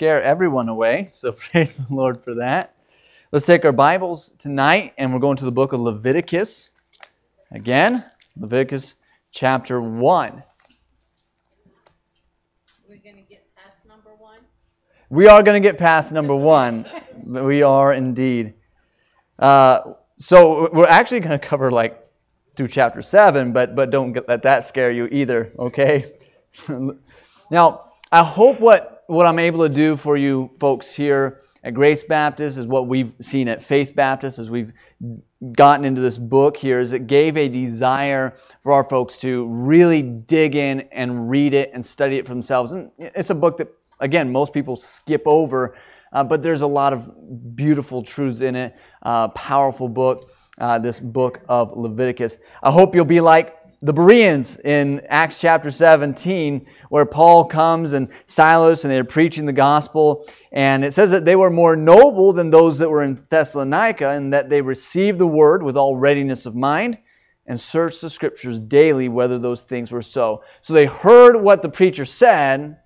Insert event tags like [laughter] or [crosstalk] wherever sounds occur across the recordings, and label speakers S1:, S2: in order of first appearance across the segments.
S1: scare everyone away. [laughs] So praise the Lord for that. Let's take our Bibles tonight and we're going to the book of Leviticus. Again, Leviticus chapter 1.
S2: We're going to get past number one.
S1: We are going to get past number 1. [laughs] we are indeed. Uh, so we're actually going to cover like through chapter 7, but, but don't let that scare you either, okay? [laughs] now, I hope what, what I'm able to do for you folks here at Grace Baptist is what we've seen at Faith Baptist as we've gotten into this book here is it gave a desire for our folks to really dig in and read it and study it for themselves. And it's a book that, again, most people skip over, uh, but there's a lot of beautiful truths in it. Uh, powerful book, uh, this book of Leviticus. I hope you'll be like the Bereans in Acts chapter 17, where Paul comes and Silas and they're preaching the gospel. And it says that they were more noble than those that were in Thessalonica, and that they received the word with all readiness of mind and searched the scriptures daily whether those things were so. So they heard what the preacher said,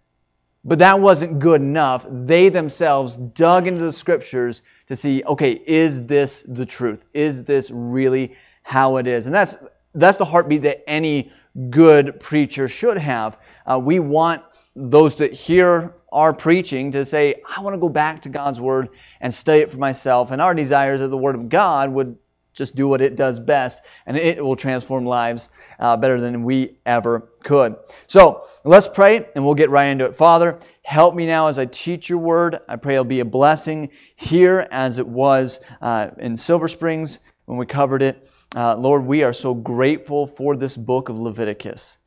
S1: but that wasn't good enough. They themselves dug into the scriptures to see, okay, is this the truth? Is this really how it is? And that's that's the heartbeat that any good preacher should have. Uh, we want those that hear our preaching to say, I want to go back to God's Word and study it for myself. And our desire is that the Word of God would just do what it does best, and it will transform lives uh, better than we ever could. So let's pray, and we'll get right into it. Father, help me now as I teach your Word. I pray it'll be a blessing here as it was uh, in Silver Springs when we covered it. Uh, Lord, we are so grateful for this book of Leviticus.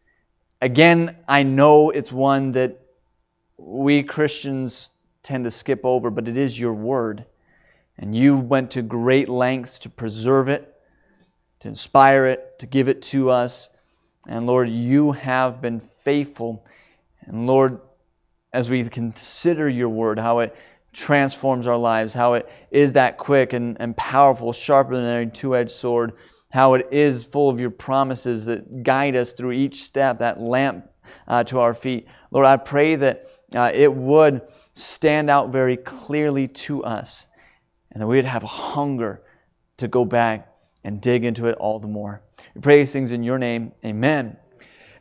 S1: Again, I know it's one that we Christians tend to skip over, but it is your word. And you went to great lengths to preserve it, to inspire it, to give it to us. And Lord, you have been faithful. And Lord, as we consider your word, how it transforms our lives, how it is that quick and, and powerful, sharper than any two edged sword how it is full of your promises that guide us through each step, that lamp uh, to our feet. Lord, I pray that uh, it would stand out very clearly to us and that we would have a hunger to go back and dig into it all the more. We pray these things in your name. Amen.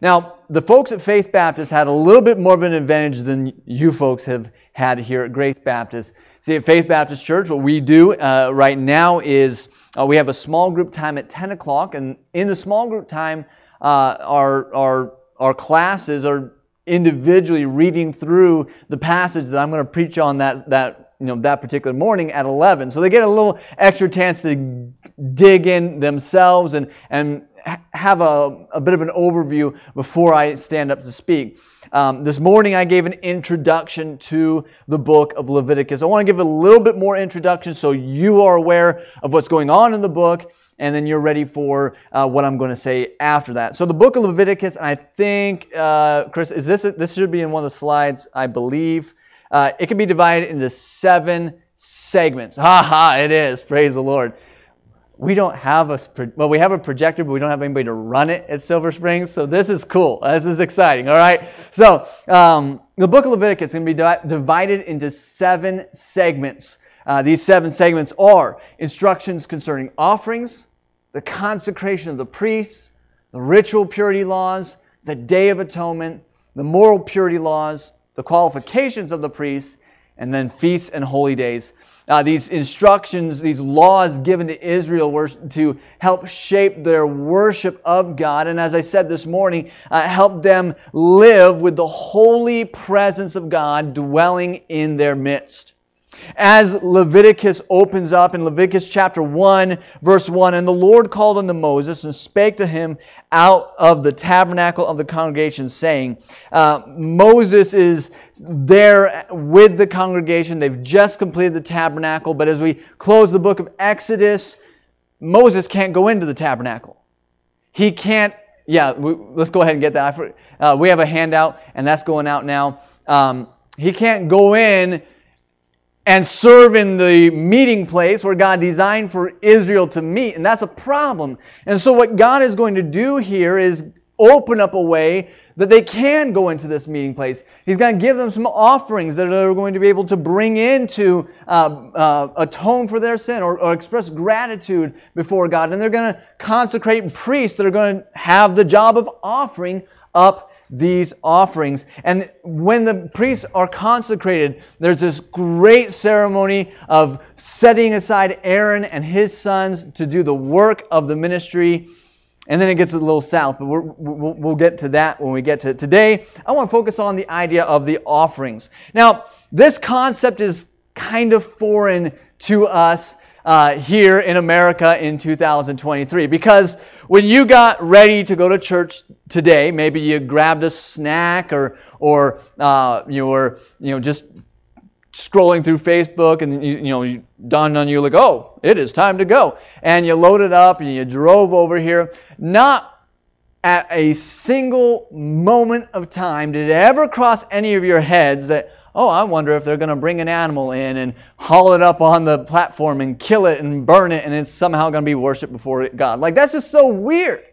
S1: Now, the folks at Faith Baptist had a little bit more of an advantage than you folks have had here at Grace Baptist. See, at Faith Baptist Church, what we do uh, right now is uh, we have a small group time at 10 o'clock, and in the small group time, uh, our, our, our classes are individually reading through the passage that I'm going to preach on that, that, you know, that particular morning at 11. So they get a little extra chance to dig in themselves and, and have a, a bit of an overview before I stand up to speak. Um, this morning I gave an introduction to the book of Leviticus. I want to give a little bit more introduction so you are aware of what's going on in the book, and then you're ready for uh, what I'm going to say after that. So the book of Leviticus, I think, uh, Chris, is this this should be in one of the slides, I believe. Uh, it can be divided into seven segments. Ha ha! It is. Praise the Lord we don't have a well we have a projector but we don't have anybody to run it at silver springs so this is cool. This is exciting all right? So um, the book of leviticus is going to be divided into seven segments. Uh, these seven segments are instructions concerning offerings the consecration of the priests the ritual purity laws the day of atonement the moral purity laws the qualifications of the priests and then feasts and holy days uh, these instructions, these laws given to Israel were to help shape their worship of God. And as I said this morning, uh, help them live with the holy presence of God dwelling in their midst as Leviticus opens up in Leviticus chapter 1, verse 1 And the Lord called unto Moses and spake to him out of the tabernacle of the congregation, saying, uh, Moses is there with the congregation. They've just completed the tabernacle, but as we close the book of Exodus, Moses can't go into the tabernacle. He can't, yeah, we, let's go ahead and get that. Uh, we have a handout, and that's going out now. Um, he can't go in and serve in the meeting place where God designed for Israel to meet. And that's a problem. And so, what God is going to do here is open up a way that they can go into this meeting place. He's going to give them some offerings that they are going to be able to bring in to uh, uh, atone for their sin or, or express gratitude before God. And they're going to consecrate priests that are going to have the job of offering up these offerings. And when the priests are consecrated, there's this great ceremony of setting aside Aaron and his sons to do the work of the ministry. And then it gets a little south, but we will we'll get to that when we get to it. Today, I want to focus on the idea of the offerings. Now, this concept is kind of foreign to us uh, here in America in 2023. Because when you got ready to go to church today, maybe you grabbed a snack or, or uh, you were you know, just scrolling through Facebook and you, you know you dawned on you like, oh, it is time to go, and you loaded up and you drove over here. Not at a single moment of time did it ever cross any of your heads that oh, I wonder if they're going to bring an animal in and haul it up on the platform and kill it and burn it and it's somehow going to be worshiped before God. Like, that's just so weird.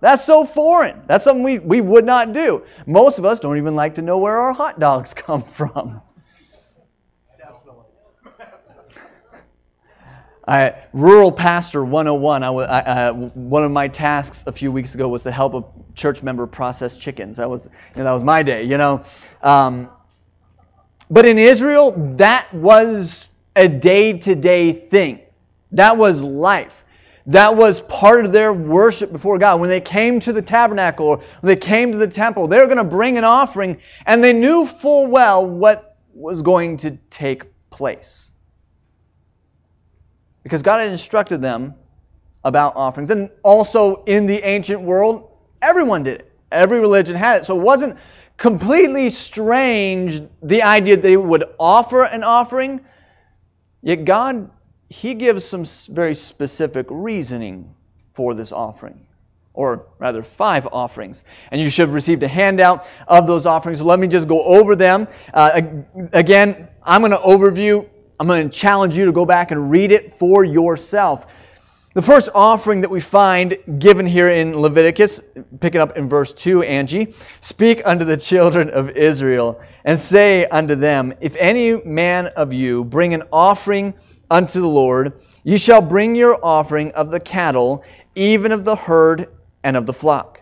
S1: That's so foreign. That's something we, we would not do. Most of us don't even like to know where our hot dogs [laughs] come from. I, Rural Pastor 101, I, I, one of my tasks a few weeks ago was to help a church member process chickens. That was, you know, that was my day, you know. Um, but in Israel, that was a day to day thing. That was life. That was part of their worship before God. When they came to the tabernacle or when they came to the temple, they were going to bring an offering, and they knew full well what was going to take place. Because God had instructed them about offerings. And also in the ancient world, everyone did it. Every religion had it. So it wasn't completely strange the idea that they would offer an offering, yet God, He gives some very specific reasoning for this offering. Or rather, five offerings. And you should have received a handout of those offerings. So let me just go over them. Uh, again, I'm going to overview, I'm going to challenge you to go back and read it for yourself. The first offering that we find given here in Leviticus, picking up in verse 2, Angie, speak unto the children of Israel, and say unto them, If any man of you bring an offering unto the Lord, ye shall bring your offering of the cattle, even of the herd and of the flock.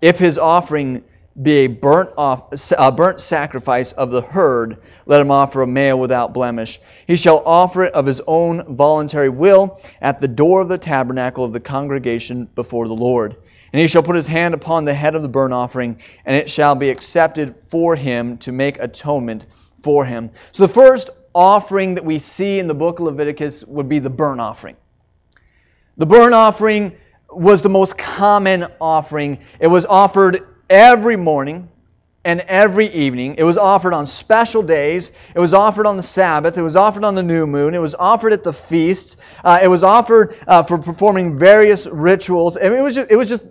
S1: If his offering be a burnt, off, a burnt sacrifice of the herd, let him offer a male without blemish. He shall offer it of his own voluntary will at the door of the tabernacle of the congregation before the Lord. And he shall put his hand upon the head of the burnt offering, and it shall be accepted for him to make atonement for him. So the first offering that we see in the book of Leviticus would be the burnt offering. The burnt offering was the most common offering. It was offered every morning and every evening. It was offered on special days. It was offered on the Sabbath. It was offered on the new moon. It was offered at the feasts. Uh, it was offered uh, for performing various rituals. Mean, it was just, it was just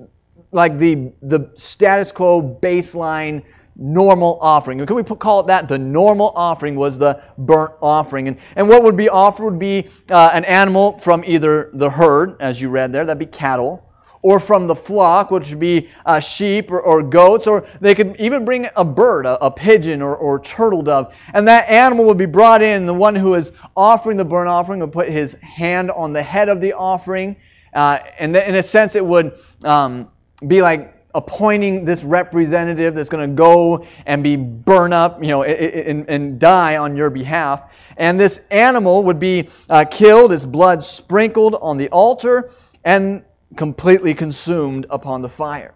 S1: like the, the status quo baseline normal offering. Can we call it that? The normal offering was the burnt offering. And, and what would be offered would be uh, an animal from either the herd, as you read there, that'd be cattle, or from the flock, which would be uh, sheep or, or, goats, or they could even bring a bird, a, a pigeon or, or, turtle dove. And that animal would be brought in. The one who is offering the burnt offering would put his hand on the head of the offering. Uh, and in a sense, it would um, be like appointing this representative that's going to go and be burned up, you know, and, and, die on your behalf. And this animal would be uh, killed, its blood sprinkled on the altar, and completely consumed upon the fire.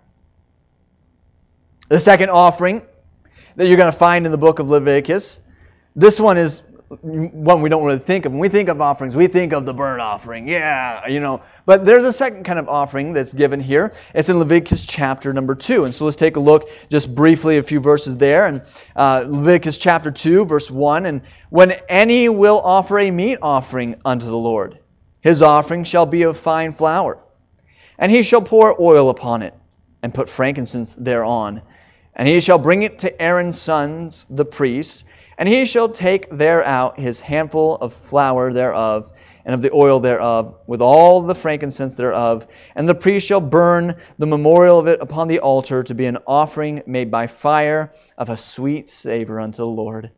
S1: The second offering that you're going to find in the book of Leviticus, this one is one we don't really think of. When we think of offerings, we think of the burnt offering. Yeah, you know. But there's a second kind of offering that's given here. It's in Leviticus chapter number 2. And so let's take a look just briefly a few verses there. And uh, Leviticus chapter 2, verse 1. And when any will offer a meat offering unto the Lord, his offering shall be of fine flour and he shall pour oil upon it, and put frankincense thereon. And he shall bring it to Aaron's sons, the priests, and he shall take there out his handful of flour thereof, and of the oil thereof, with all the frankincense thereof. And the priest shall burn the memorial of it upon the altar to be an offering made by fire of a sweet savor unto the Lord.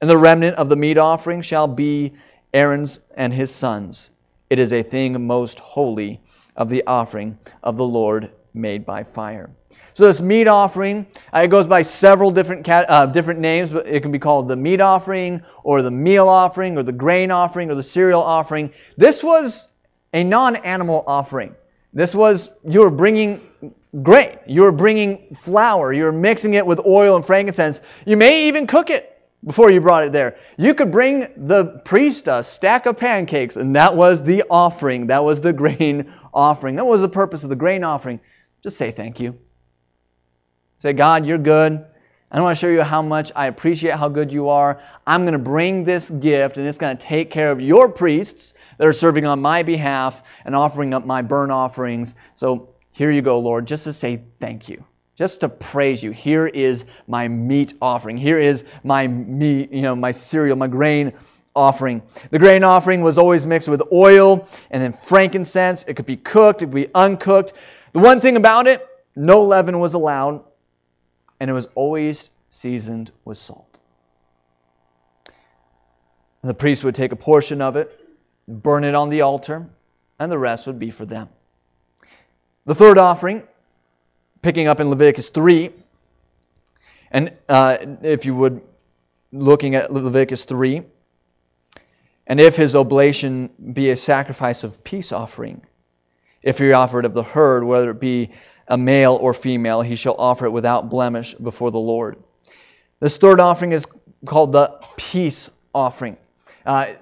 S1: And the remnant of the meat offering shall be Aaron's and his sons. It is a thing most holy of the offering of the Lord made by fire. So this meat offering, uh, it goes by several different cat, uh, different names, but it can be called the meat offering, or the meal offering, or the grain offering, or the cereal offering. This was a non-animal offering. This was you were bringing grain, you were bringing flour, you were mixing it with oil and frankincense. You may even cook it before you brought it there. You could bring the priest a stack of pancakes, and that was the offering. That was the [laughs] grain offering. That was the purpose of the grain offering. Just say thank you. Say, God, you're good. I want to show you how much I appreciate how good you are. I'm going to bring this gift, and it's going to take care of your priests that are serving on my behalf and offering up my burnt offerings. So here you go, Lord, just to say thank you, just to praise you. Here is my meat offering. Here is my meat, you know, my cereal, my grain offering. The grain offering was always mixed with oil and then frankincense. It could be cooked, it could be uncooked. The one thing about it, no leaven was allowed and it was always seasoned with salt. The priest would take a portion of it, burn it on the altar, and the rest would be for them. The third offering, picking up in Leviticus 3, and uh, if you would, looking at Leviticus 3, and if his oblation be a sacrifice of peace offering, if he offer it of the herd, whether it be a male or female, he shall offer it without blemish before the Lord. This third offering is called the peace offering. Uh,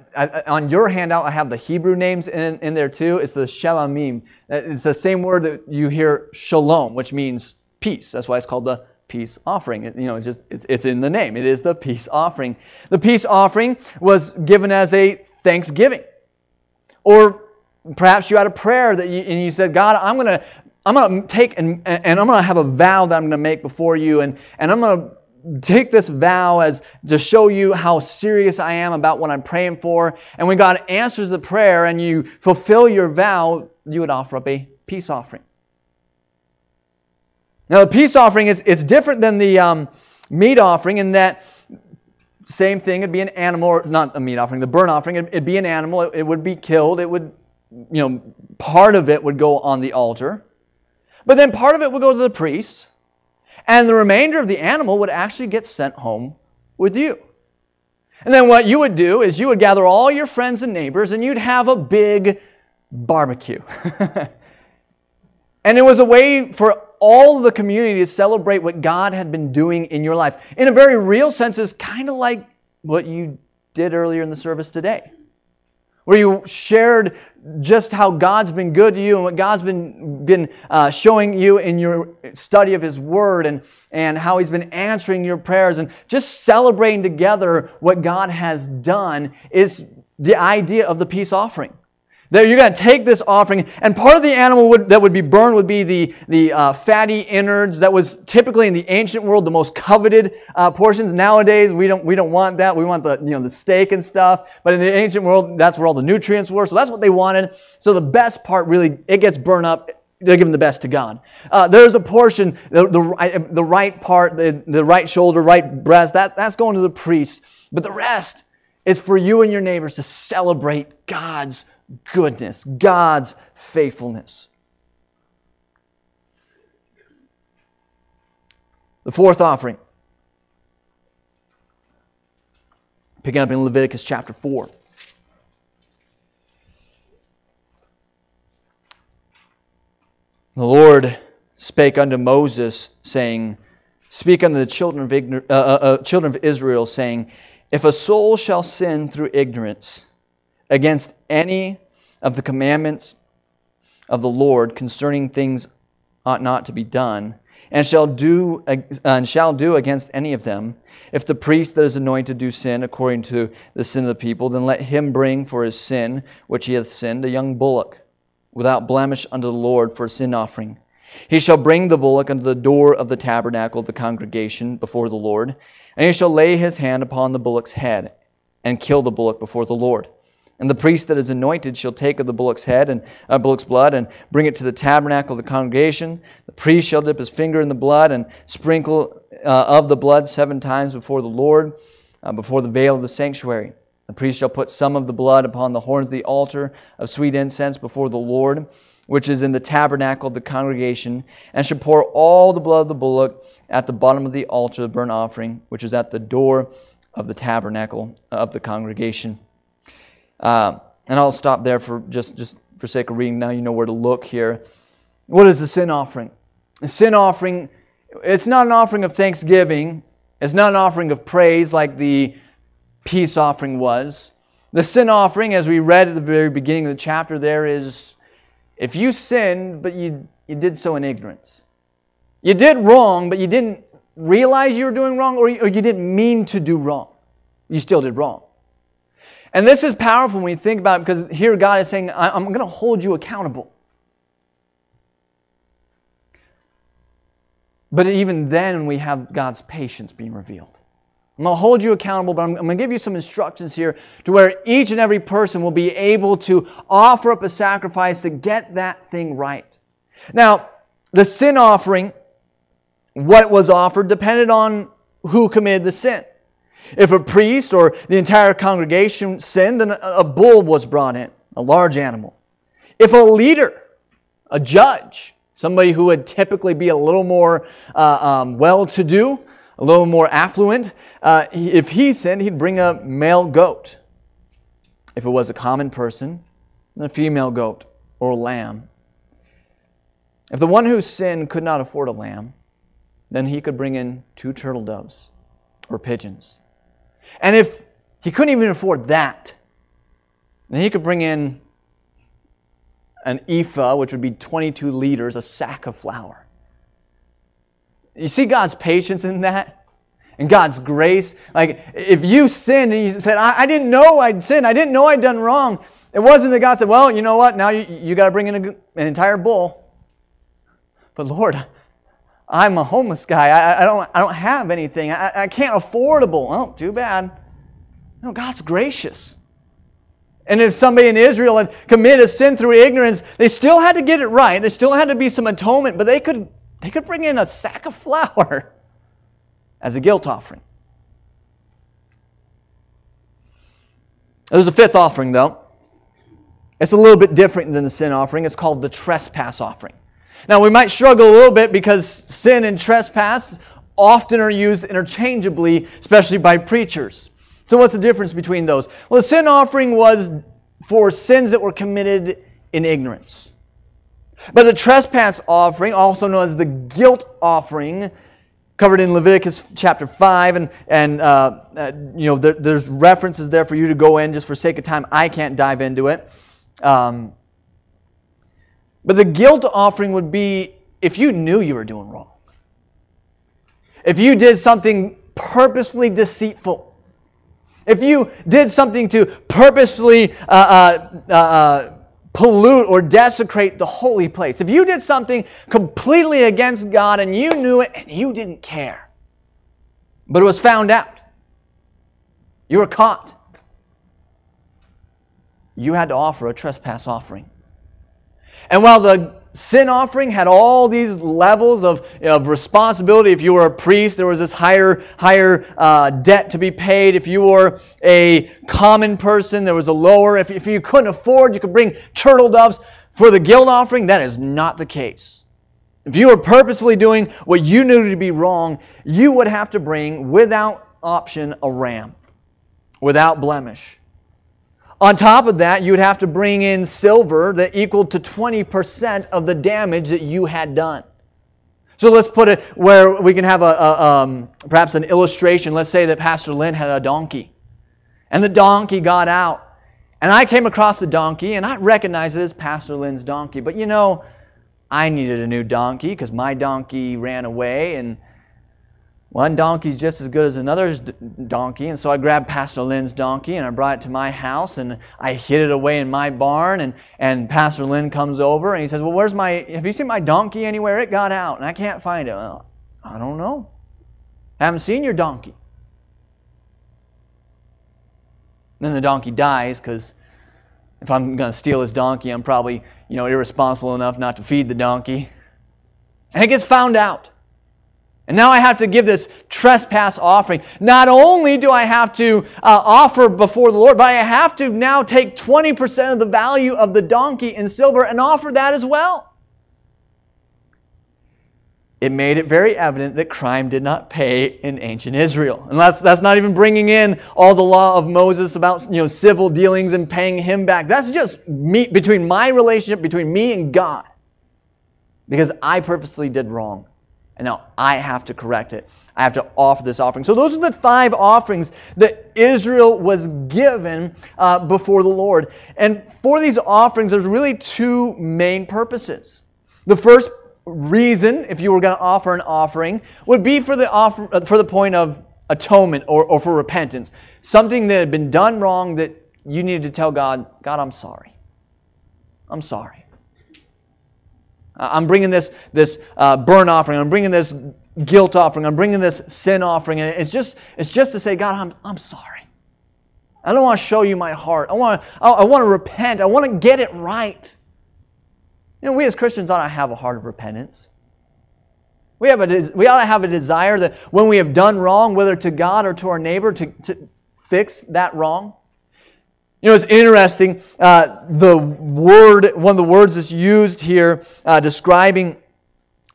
S1: on your handout, I have the Hebrew names in, in there too. It's the shalamim. It's the same word that you hear shalom, which means peace. That's why it's called the peace offering. It, you know, it's just it's, it's in the name. It is the peace offering. The peace offering was given as a thanksgiving, or perhaps you had a prayer that you, and you said, God, I'm to I'm to take and, and I'm to have a vow that I'm to make before you, and, and I'm to take this vow as to show you how serious I am about what I'm praying for. And when God answers the prayer and you fulfill your vow, you would offer up a peace offering. Now, the peace offering is it's different than the um, meat offering in that same thing. It'd be an animal, or not a meat offering, the burnt offering. It'd, it'd be an animal. It, it would be killed. It would, you know, part of it would go on the altar. But then part of it would go to the priest, and the remainder of the animal would actually get sent home with you. And then what you would do is you would gather all your friends and neighbors and you'd have a big barbecue. [laughs] and it was a way for all the community to celebrate what God had been doing in your life. In a very real sense, is kind of like what you did earlier in the service today where you shared just how God's been good to you and what God's been, been uh, showing you in your study of His Word and, and how He's been answering your prayers and just celebrating together what God has done is the idea of the peace offering. There, you're going to take this offering, and part of the animal would, that would be burned would be the, the uh, fatty innards. That was typically in the ancient world the most coveted uh, portions. Nowadays, we don't, we don't want that. We want the, you know, the steak and stuff. But in the ancient world, that's where all the nutrients were. So that's what they wanted. So the best part really, it gets burned up. They're giving the best to God. Uh, there's a portion, the, the, the right part, the, the right shoulder, right breast, that, that's going to the priest. But the rest is for you and your neighbors to celebrate God's goodness, God's faithfulness. The fourth offering, picking up in Leviticus chapter 4. The Lord spake unto Moses, saying, Speak unto the children of, uh, uh, uh, children of Israel, saying, If a soul shall sin through ignorance, against any of the commandments of the Lord concerning things ought not to be done, and shall do and shall do against any of them. If the priest that is anointed do sin according to the sin of the people, then let him bring for his sin which he hath sinned a young bullock, without blemish unto the Lord for a sin offering. He shall bring the bullock unto the door of the tabernacle of the congregation before the Lord, and he shall lay his hand upon the bullock's head, and kill the bullock before the Lord. And the priest that is anointed shall take of the bullock's head and uh, bullock's blood and bring it to the tabernacle of the congregation. The priest shall dip his finger in the blood and sprinkle uh, of the blood seven times before the Lord, uh, before the veil of the sanctuary. The priest shall put some of the blood upon the horns of the altar of sweet incense before the Lord, which is in the tabernacle of the congregation, and shall pour all the blood of the bullock at the bottom of the altar of burnt offering, which is at the door of the tabernacle of the congregation. Uh, and I'll stop there for just, just for sake of reading. Now you know where to look here. What is the sin offering? The sin offering, it's not an offering of thanksgiving. It's not an offering of praise like the peace offering was. The sin offering, as we read at the very beginning of the chapter, there is if you sinned, but you, you did so in ignorance. You did wrong, but you didn't realize you were doing wrong, or you, or you didn't mean to do wrong. You still did wrong. And this is powerful when you think about it because here God is saying, I'm going to hold you accountable. But even then, we have God's patience being revealed. I'm going to hold you accountable, but I'm, I'm, going to give you some instructions here to where each and every person will be able to offer up a sacrifice to get that thing right. Now, the sin offering, what was offered, depended on who committed the sin. If a priest or the entire congregation sinned, then a bull was brought in, a large animal. If a leader, a judge, somebody who would typically be a little more uh, um, well to do, a little more affluent, uh, if he sinned, he'd bring a male goat. If it was a common person, a female goat or lamb. If the one who sinned could not afford a lamb, then he could bring in two turtle doves or pigeons. And if he couldn't even afford that, then he could bring in an ephah, which would be 22 liters, a sack of flour. You see God's patience in that? And God's grace? Like, if you sinned and you said, I, I didn't know I'd sinned, I didn't know I'd done wrong, it wasn't that God said, Well, you know what? Now you, you got to bring in a, an entire bull. But Lord, I'm a homeless guy. I, I, don't, I don't have anything. I, I can't afford a bull. Oh, too bad. No, God's gracious. And if somebody in Israel had committed a sin through ignorance, they still had to get it right. There still had to be some atonement, but they could, they could bring in a sack of [laughs] flour as a guilt offering. There's a fifth offering, though. It's a little bit different than the sin offering. It's called the trespass offering. Now, we might struggle a little bit because sin and trespass often are used interchangeably, especially by preachers. So, what's the difference between those? Well, the sin offering was for sins that were committed in ignorance. But the trespass offering, also known as the guilt offering, covered in Leviticus chapter 5, and, and uh, uh, you know, there, there's references there for you to go in just for sake of time. I can't dive into it. Um, but the guilt offering would be if you knew you were doing wrong. If you did something purposefully deceitful. If you did something to purposely uh, uh, uh, uh, pollute or desecrate the holy place. If you did something completely against God and you knew it and you didn't care, but it was found out, you were caught, you had to offer a trespass offering. And while the sin offering had all these levels of, of responsibility. If you were a priest, there was this higher, higher uh, debt to be paid. If you were a common person, there was a lower. If, if you couldn't afford, you could bring turtle doves. For the guilt offering, that is not the case. If you were purposefully doing what you knew to be wrong, you would have to bring, without option, a ram, without blemish. On top of that, you would have to bring in silver that equaled to 20% of the damage that you had done. So let's put it where we can have a, a um, perhaps an illustration. Let's say that Pastor Lynn had a donkey, and the donkey got out. And I came across the donkey, and I recognized it as Pastor Lynn's donkey. But you know, I needed a new donkey because my donkey ran away, and one donkey's just as good as another's donkey, and so I grabbed Pastor Lynn's donkey and I brought it to my house and I hid it away in my barn. And, and Pastor Lynn comes over and he says, Well, where's my, have you seen my donkey anywhere? It got out and I can't find it. Well, I don't know. I haven't seen your donkey. Then the donkey dies because If I'm going to steal his donkey, I'm probably, you know, irresponsible enough not to feed the donkey. And it gets found out. And now I have to give this trespass offering. Not only do I have to uh, offer before the Lord, but I have to now take 20% of the value of the donkey in silver and offer that as well it made it very evident that crime did not pay in ancient Israel. And that's, that's not even bringing in all the law of Moses about you know, civil dealings and paying him back. That's just me, between my relationship between me and God. Because I purposely did wrong. And now I have to correct it. I have to offer this offering. So those are the five offerings that Israel was given uh, before the Lord. And for these offerings, there's really two main purposes. The first reason, if you were going to offer an offering, would be for the offer, uh, for the point of atonement or, or for repentance. Something that had been done wrong that you needed to tell God, God, I'm sorry. I'm sorry. I'm bringing this this uh, burnt offering. I'm bringing this guilt offering. I'm bringing this sin offering, and it's just it's just to say, God, I'm I'm sorry. I don't want to show you my heart. I want to I, I want to repent. I want to get it right. You know, we as Christians ought to have a heart of repentance. We, have a, we ought to have a desire that when we have done wrong, whether to God or to our neighbor, to, to fix that wrong. You know, it's interesting. Uh, the word, one of the words that's used here uh, describing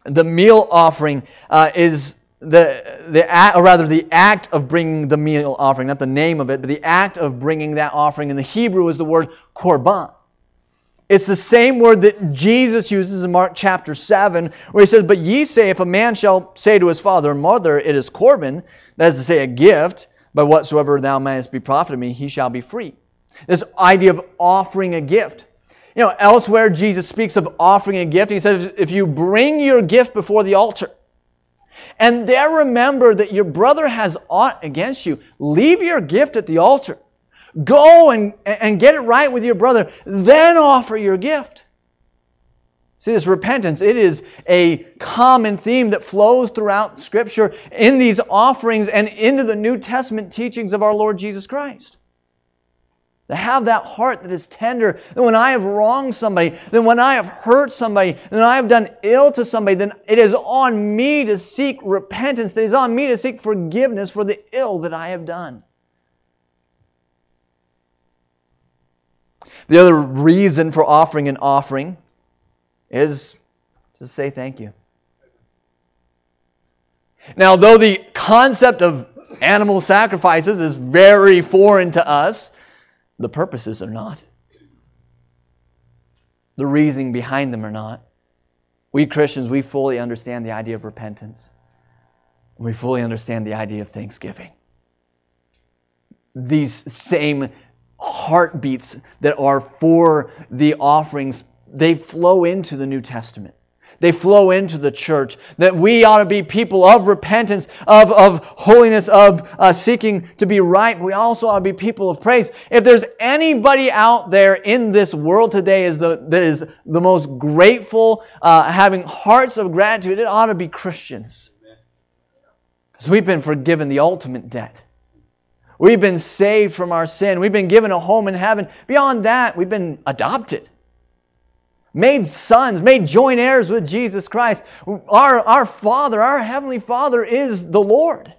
S1: the meal offering uh, is the, the act, or rather the act of bringing the meal offering, not the name of it, but the act of bringing that offering in the Hebrew is the word korban. It's the same word that Jesus uses in Mark chapter 7, where he says, But ye say, if a man shall say to his father or mother, It is Corban, that is to say, a gift, by whatsoever thou mayest be profited me, he shall be free. This idea of offering a gift. You know, elsewhere Jesus speaks of offering a gift. He says, If you bring your gift before the altar, and there remember that your brother has aught against you, leave your gift at the altar Go and, and get it right with your brother, then offer your gift. See, this repentance, it is a common theme that flows throughout Scripture in these offerings and into the New Testament teachings of our Lord Jesus Christ. To have that heart that is tender, that when I have wronged somebody, then when I have hurt somebody, then I have done ill to somebody, then it is on me to seek repentance, it is on me to seek forgiveness for the ill that I have done. The other reason for offering an offering is to say thank you. Now, though the concept of animal sacrifices is very foreign to us, the purposes are not. The reasoning behind them are not. We Christians, we fully understand the idea of repentance. We fully understand the idea of thanksgiving. These same heartbeats that are for the offerings, they flow into the New Testament. They flow into the church. That we ought to be people of repentance, of, of holiness, of uh, seeking to be right. We also ought to be people of praise. If there's anybody out there in this world today is the, that is the most grateful, uh, having hearts of gratitude, it ought to be Christians. Because we've been forgiven the ultimate debt. We've been saved from our sin. We've been given a home in heaven. Beyond that, we've been adopted, made sons, made joint heirs with Jesus Christ. Our, our Father, our Heavenly Father, is the Lord.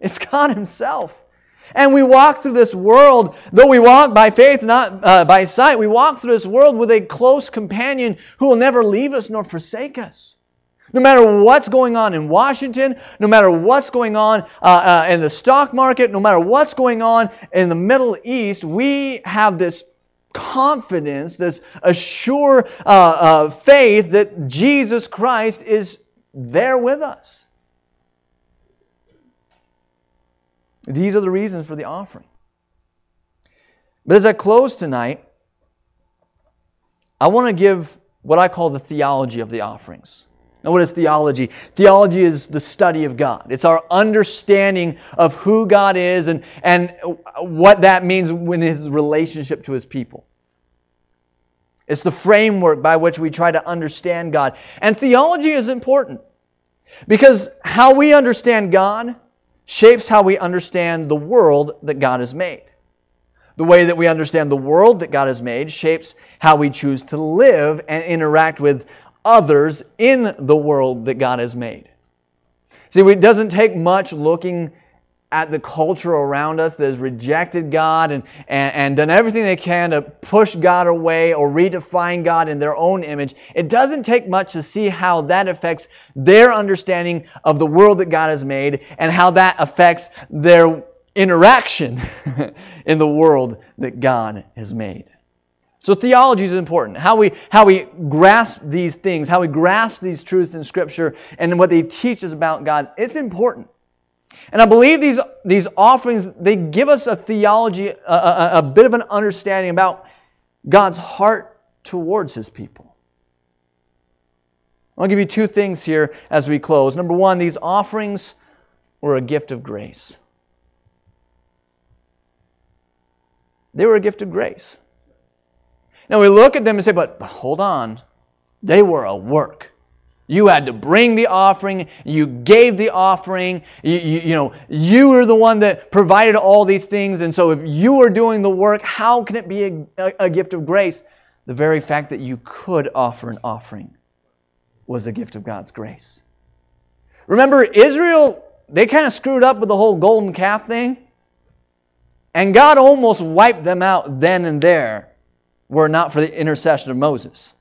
S1: It's [laughs] God Himself. And we walk through this world, though we walk by faith, not uh, by sight, we walk through this world with a close companion who will never leave us nor forsake us. No matter what's going on in Washington, no matter what's going on uh, uh, in the stock market, no matter what's going on in the Middle East, we have this confidence, this assured uh, uh, faith that Jesus Christ is there with us. These are the reasons for the offering. But as I close tonight, I want to give what I call the theology of the offerings. Now, what is theology? Theology is the study of God. It's our understanding of who God is and, and what that means in his relationship to his people. It's the framework by which we try to understand God. And theology is important because how we understand God shapes how we understand the world that God has made. The way that we understand the world that God has made shapes how we choose to live and interact with others in the world that God has made. See, it doesn't take much looking at the culture around us that has rejected God and, and, and, done everything they can to push God away or redefine God in their own image, it doesn't take much to see how that affects their understanding of the world that God has made and how that affects their interaction [laughs] in the world that God has made. So theology is important. How we, how we grasp these things, how we grasp these truths in Scripture and what they teach us about God, it's important. And I believe these, these offerings, they give us a theology, a, a, a bit of an understanding about God's heart towards His people. I'll give you two things here as we close. Number one, these offerings were a gift of grace. They were a gift of grace. Now we look at them and say, but, but hold on. They were a work. You had to bring the offering. You gave the offering. You, you, you, know, you were the one that provided all these things. And so if you were doing the work, how can it be a, a, a gift of grace? The very fact that you could offer an offering was a gift of God's grace. Remember, Israel, they kind of screwed up with the whole golden calf thing. And God almost wiped them out then and there were not for the intercession of Moses.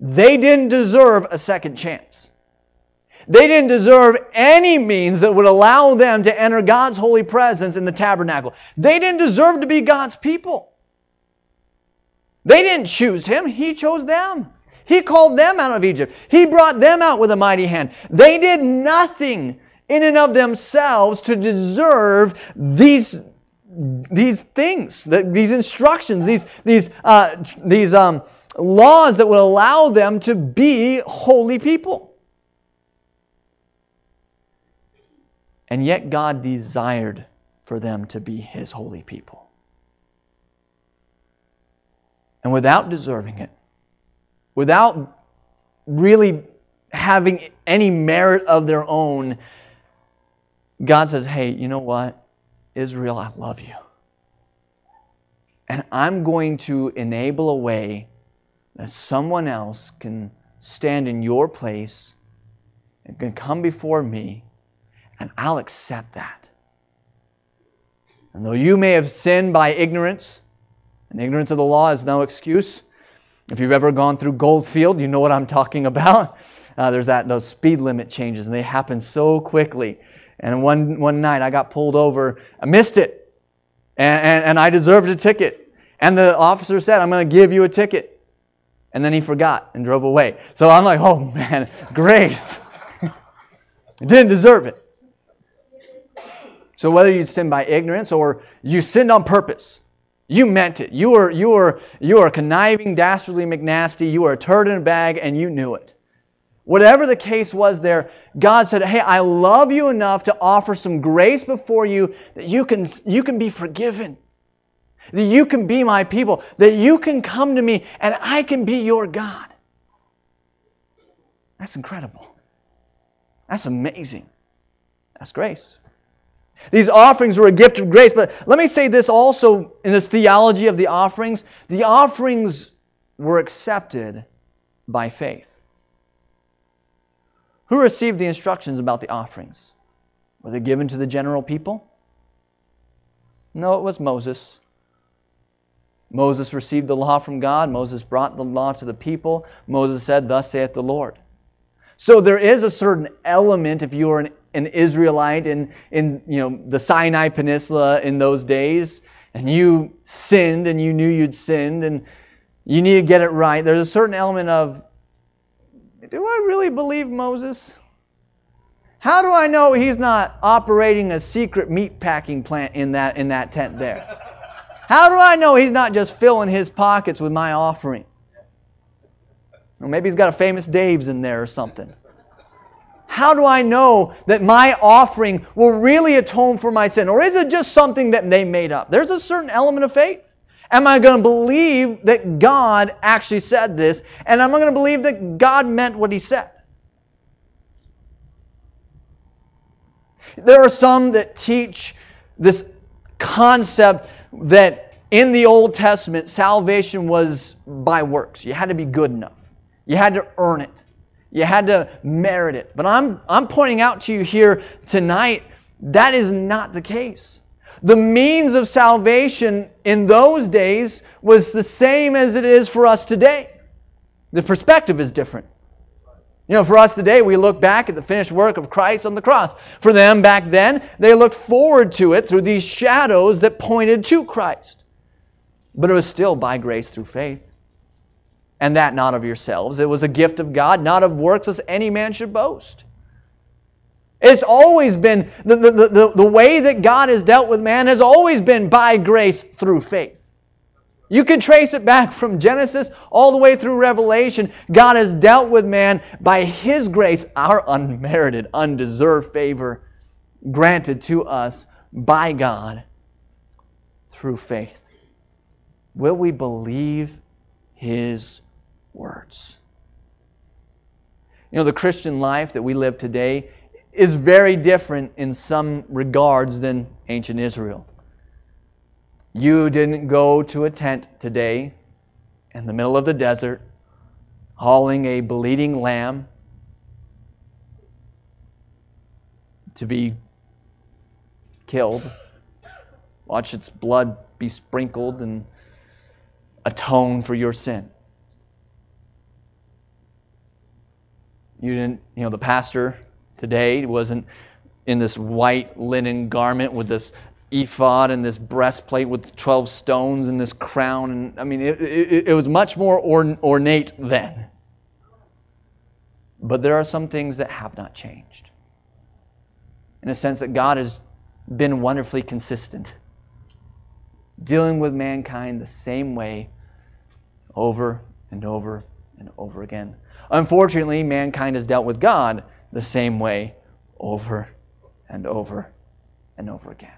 S1: They didn't deserve a second chance. They didn't deserve any means that would allow them to enter God's holy presence in the tabernacle. They didn't deserve to be God's people. They didn't choose Him, He chose them. He called them out of Egypt. He brought them out with a mighty hand. They did nothing in and of themselves to deserve these these things, these instructions, these, these, uh, these um, laws that would allow them to be holy people. And yet God desired for them to be His holy people. And without deserving it, without really having any merit of their own, God says, hey, you know what? Israel, I love you. And I'm going to enable a way that someone else can stand in your place and can come before me, and I'll accept that. And though you may have sinned by ignorance, and ignorance of the law is no excuse. If you've ever gone through Goldfield, you know what I'm talking about. Uh, there's that those speed limit changes, and they happen so quickly. And one, one night I got pulled over. I missed it. And, and, and I deserved a ticket. And the officer said, I'm going to give you a ticket. And then he forgot and drove away. So I'm like, oh man, [laughs] grace. I [laughs] didn't deserve it. So whether you sin by ignorance or you sinned on purpose, you meant it. You were, you were, you were conniving, dastardly McNasty. You were a turd in a bag, and you knew it. Whatever the case was there, God said, Hey, I love you enough to offer some grace before you that you can, you can be forgiven. That you can be my people. That you can come to me and I can be your God. That's incredible. That's amazing. That's grace. These offerings were a gift of grace. But let me say this also in this theology of the offerings the offerings were accepted by faith. Who received the instructions about the offerings? Were they given to the general people? No, it was Moses. Moses received the law from God. Moses brought the law to the people. Moses said, Thus saith the Lord. So there is a certain element, if you are an, an Israelite in, in you know, the Sinai Peninsula in those days, and you sinned and you knew you'd sinned and you need to get it right, there's a certain element of do I really believe Moses? How do I know he's not operating a secret meat packing plant in that, in that tent there? How do I know he's not just filling his pockets with my offering? Or maybe he's got a famous Dave's in there or something. How do I know that my offering will really atone for my sin? Or is it just something that they made up? There's a certain element of faith. Am I going to believe that God actually said this? And am I going to believe that God meant what he said? There are some that teach this concept that in the Old Testament, salvation was by works. You had to be good enough, you had to earn it, you had to merit it. But I'm, I'm pointing out to you here tonight that is not the case. The means of salvation in those days was the same as it is for us today. The perspective is different. You know, for us today, we look back at the finished work of Christ on the cross. For them back then, they looked forward to it through these shadows that pointed to Christ. But it was still by grace through faith. And that not of yourselves. It was a gift of God, not of works, as any man should boast. It's always been, the, the, the, the way that God has dealt with man has always been by grace through faith. You can trace it back from Genesis all the way through Revelation. God has dealt with man by His grace, our unmerited, undeserved favor granted to us by God through faith. Will we believe His words? You know, the Christian life that we live today is very different in some regards than ancient Israel. You didn't go to a tent today in the middle of the desert hauling a bleeding lamb to be killed. Watch its blood be sprinkled and atone for your sin. You didn't, you know, the pastor today wasn't in this white linen garment with this ephod and this breastplate with 12 stones and this crown. And I mean, it, it, it was much more ornate then. But there are some things that have not changed. In a sense that God has been wonderfully consistent, dealing with mankind the same way over and over and over again. Unfortunately, mankind has dealt with God the same way over and over and over again.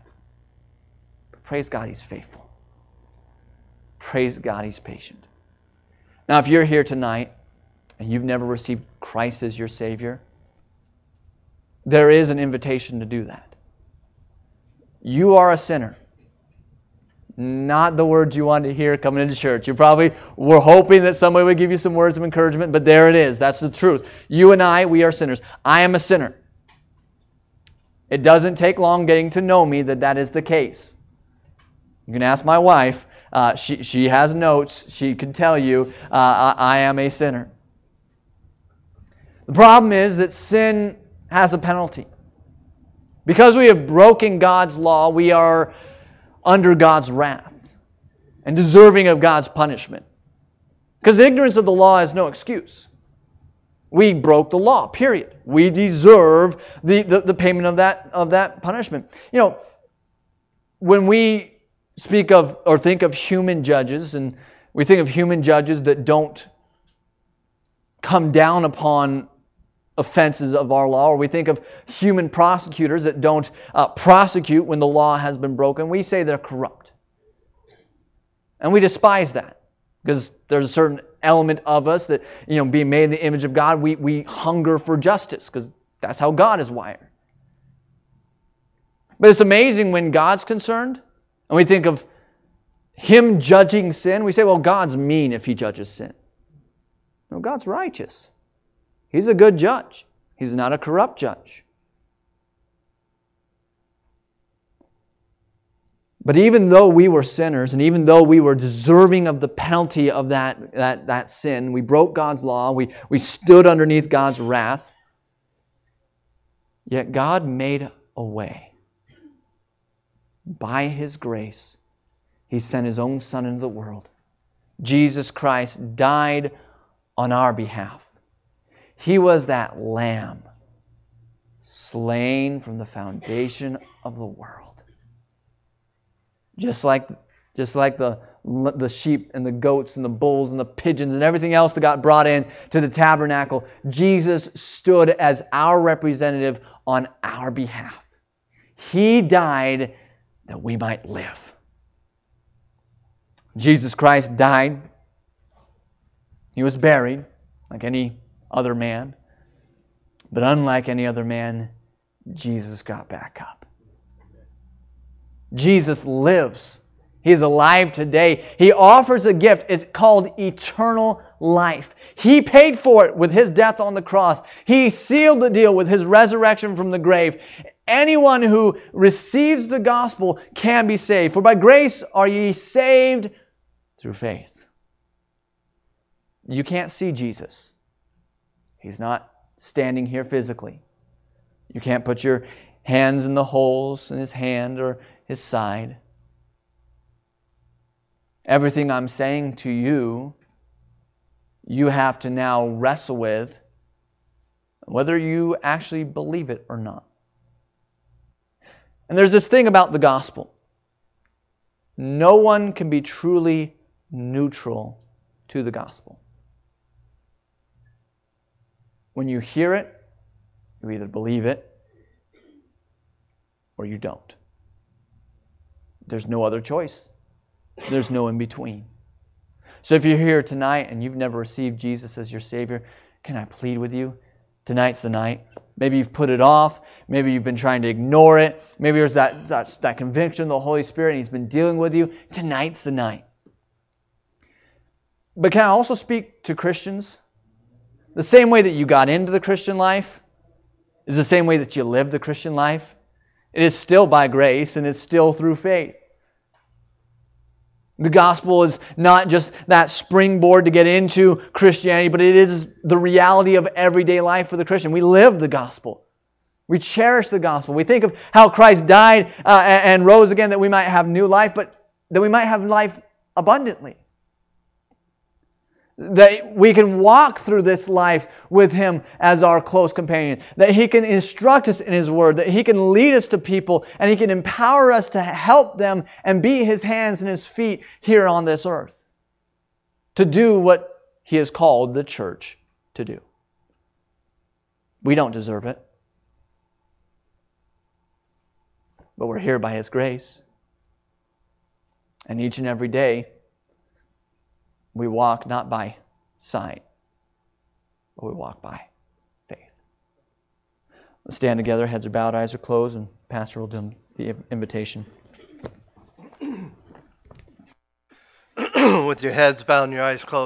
S1: But praise God, He's faithful. Praise God, He's patient. Now, if you're here tonight and you've never received Christ as your Savior, there is an invitation to do that. You are a sinner. Not the words you wanted to hear coming into church. You probably were hoping that somebody would give you some words of encouragement, but there it is. That's the truth. You and I, we are sinners. I am a sinner. It doesn't take long getting to know me that that is the case. You can ask my wife. Uh, she, she has notes. She can tell you uh, I, I am a sinner. The problem is that sin has a penalty. Because we have broken God's law, we are under God's wrath and deserving of God's punishment. Because ignorance of the law is no excuse. We broke the law, period. We deserve the, the, the, payment of that, of that punishment. You know, when we speak of or think of human judges, and we think of human judges that don't come down upon offenses of our law, or we think of human prosecutors that don't uh, prosecute when the law has been broken, we say they're corrupt. And we despise that because there's a certain element of us that, you know, being made in the image of God, we, we hunger for justice because that's how God is wired. But it's amazing when God's concerned and we think of Him judging sin, we say, well, God's mean if He judges sin. No, God's righteous. He's a good judge, He's not a corrupt judge. But even though we were sinners, and even though we were deserving of the penalty of that, that, that sin, we broke God's law, we, we stood underneath God's wrath, yet God made a way. By His grace, He sent His own Son into the world. Jesus Christ died on our behalf. He was that lamb slain from the foundation of the world. Just like, just like the, the sheep and the goats and the bulls and the pigeons and everything else that got brought in to the tabernacle, Jesus stood as our representative on our behalf. He died that we might live. Jesus Christ died. He was buried like any other man. But unlike any other man, Jesus got back up. Jesus lives. He's alive today. He offers a gift. It's called eternal life. He paid for it with his death on the cross. He sealed the deal with his resurrection from the grave. Anyone who receives the gospel can be saved. For by grace are ye saved through faith. You can't see Jesus. He's not standing here physically. You can't put your hands in the holes in his hand or his side. Everything I'm saying to you, you have to now wrestle with whether you actually believe it or not. And there's this thing about the gospel no one can be truly neutral to the gospel. When you hear it, you either believe it or you don't. There's no other choice. There's no in between. So if you're here tonight and you've never received Jesus as your Savior, can I plead with you? Tonight's the night. Maybe you've put it off. Maybe you've been trying to ignore it. Maybe there's that, that, that conviction of the Holy Spirit and He's been dealing with you. Tonight's the night. But can I also speak to Christians? The same way that you got into the Christian life is the same way that you live the Christian life. It is still by grace and it's still through faith. The gospel is not just that springboard to get into Christianity, but it is the reality of everyday life for the Christian. We live the gospel. We cherish the gospel. We think of how Christ died uh, and rose again that we might have new life, but that we might have life abundantly that we can walk through this life with Him as our close companion, that He can instruct us in His Word, that He can lead us to people, and He can empower us to help them and be His hands and His feet here on this earth, to do what He has called the church to do. We don't deserve it, but we're here by His grace. And each and every day, we walk not by sight, but we walk by faith. Let's stand together, heads are bowed, eyes are closed, and Pastor will do the invitation. [clears throat]
S3: With your heads bowed and your eyes closed.